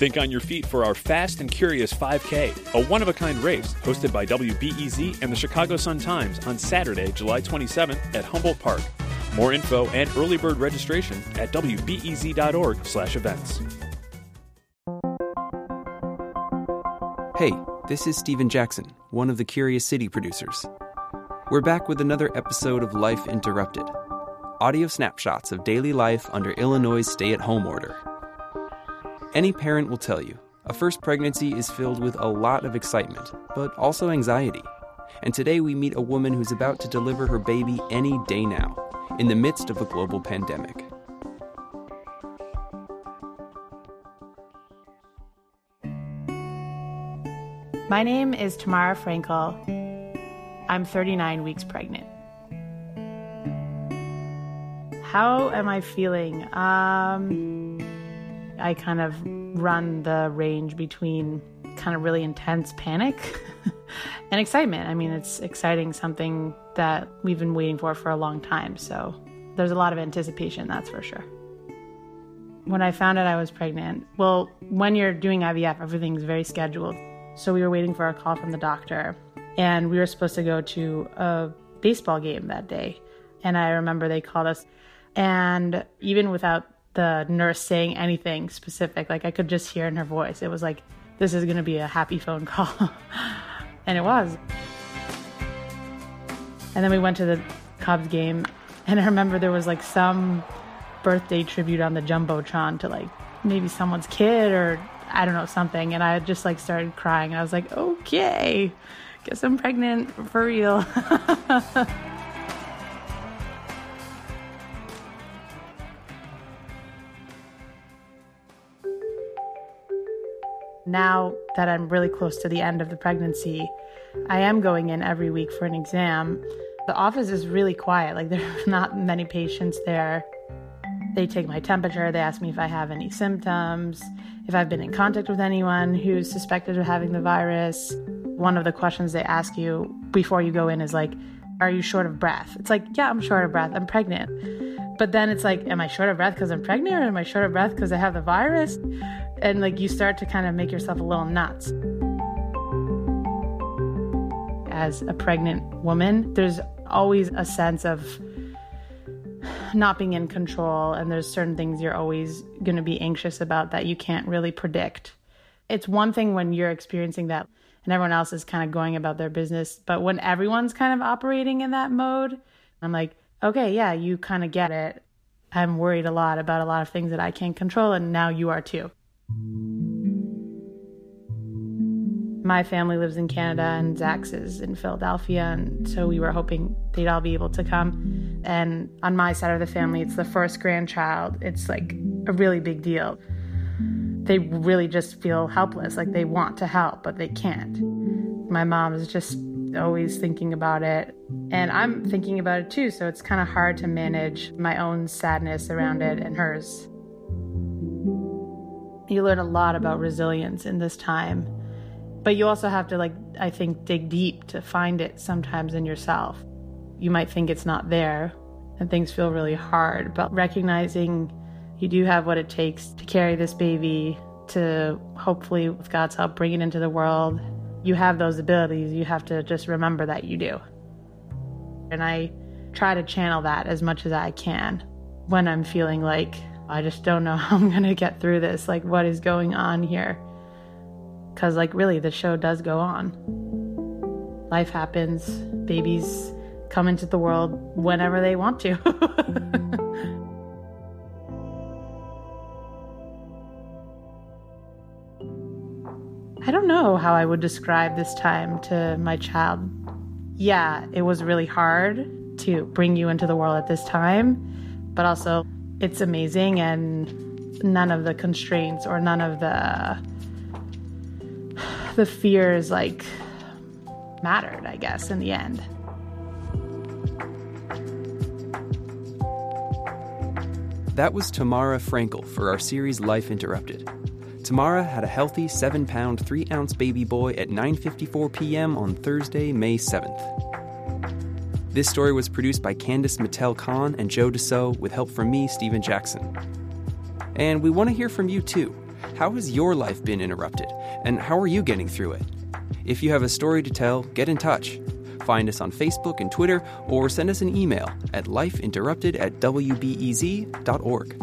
Think on your feet for our Fast and Curious 5K, a one of a kind race hosted by WBEZ and the Chicago Sun-Times on Saturday, July 27th at Humboldt Park. More info and early bird registration at wbez.org/events. Hey, this is Steven Jackson, one of the Curious City producers. We're back with another episode of Life Interrupted. Audio snapshots of daily life under Illinois' stay-at-home order. Any parent will tell you a first pregnancy is filled with a lot of excitement, but also anxiety. And today we meet a woman who's about to deliver her baby any day now, in the midst of a global pandemic. My name is Tamara Frankel. I'm 39 weeks pregnant. How am I feeling? Um, I kind of run the range between kind of really intense panic and excitement. I mean, it's exciting, something that we've been waiting for for a long time. So there's a lot of anticipation, that's for sure. When I found out I was pregnant, well, when you're doing IVF, everything's very scheduled. So we were waiting for a call from the doctor, and we were supposed to go to a baseball game that day. And I remember they called us, and even without the nurse saying anything specific. Like I could just hear in her voice. It was like, this is going to be a happy phone call. and it was. And then we went to the Cubs game. And I remember there was like some birthday tribute on the Jumbotron to like maybe someone's kid or I don't know, something. And I just like started crying. And I was like, okay, guess I'm pregnant for real. now that I'm really close to the end of the pregnancy, I am going in every week for an exam. The office is really quiet, like, there are not many patients there. They take my temperature, they ask me if I have any symptoms, if I've been in contact with anyone who's suspected of having the virus. One of the questions they ask you before you go in is like, Are you short of breath? It's like, Yeah, I'm short of breath, I'm pregnant. But then it's like, Am I short of breath because I'm pregnant or am I short of breath because I have the virus? And like you start to kind of make yourself a little nuts. As a pregnant woman, there's always a sense of not being in control, and there's certain things you're always going to be anxious about that you can't really predict. It's one thing when you're experiencing that and everyone else is kind of going about their business, but when everyone's kind of operating in that mode, I'm like, okay, yeah, you kind of get it. I'm worried a lot about a lot of things that I can't control, and now you are too. My family lives in Canada and Zach's is in Philadelphia, and so we were hoping they'd all be able to come. And on my side of the family, it's the first grandchild. It's like a really big deal. They really just feel helpless, like they want to help, but they can't. My mom is just always thinking about it, and I'm thinking about it too, so it's kind of hard to manage my own sadness around it and hers. You learn a lot about resilience in this time. But you also have to, like, I think, dig deep to find it sometimes in yourself. You might think it's not there and things feel really hard, but recognizing you do have what it takes to carry this baby, to hopefully, with God's help, bring it into the world. You have those abilities. You have to just remember that you do. And I try to channel that as much as I can when I'm feeling like I just don't know how I'm going to get through this. Like, what is going on here? Because, like, really, the show does go on. Life happens, babies come into the world whenever they want to. I don't know how I would describe this time to my child. Yeah, it was really hard to bring you into the world at this time, but also it's amazing and none of the constraints or none of the the fears like mattered, I guess, in the end. That was Tamara Frankel for our series Life Interrupted. Tamara had a healthy 7 pound 3 ounce baby boy at 9:54 p.m. on Thursday, May 7th. This story was produced by Candice Mattel Khan and Joe DeCeault with help from me, Stephen Jackson. And we want to hear from you too. How has your life been interrupted? And how are you getting through it? If you have a story to tell, get in touch. Find us on Facebook and Twitter, or send us an email at lifeinterrupted at wbez.org.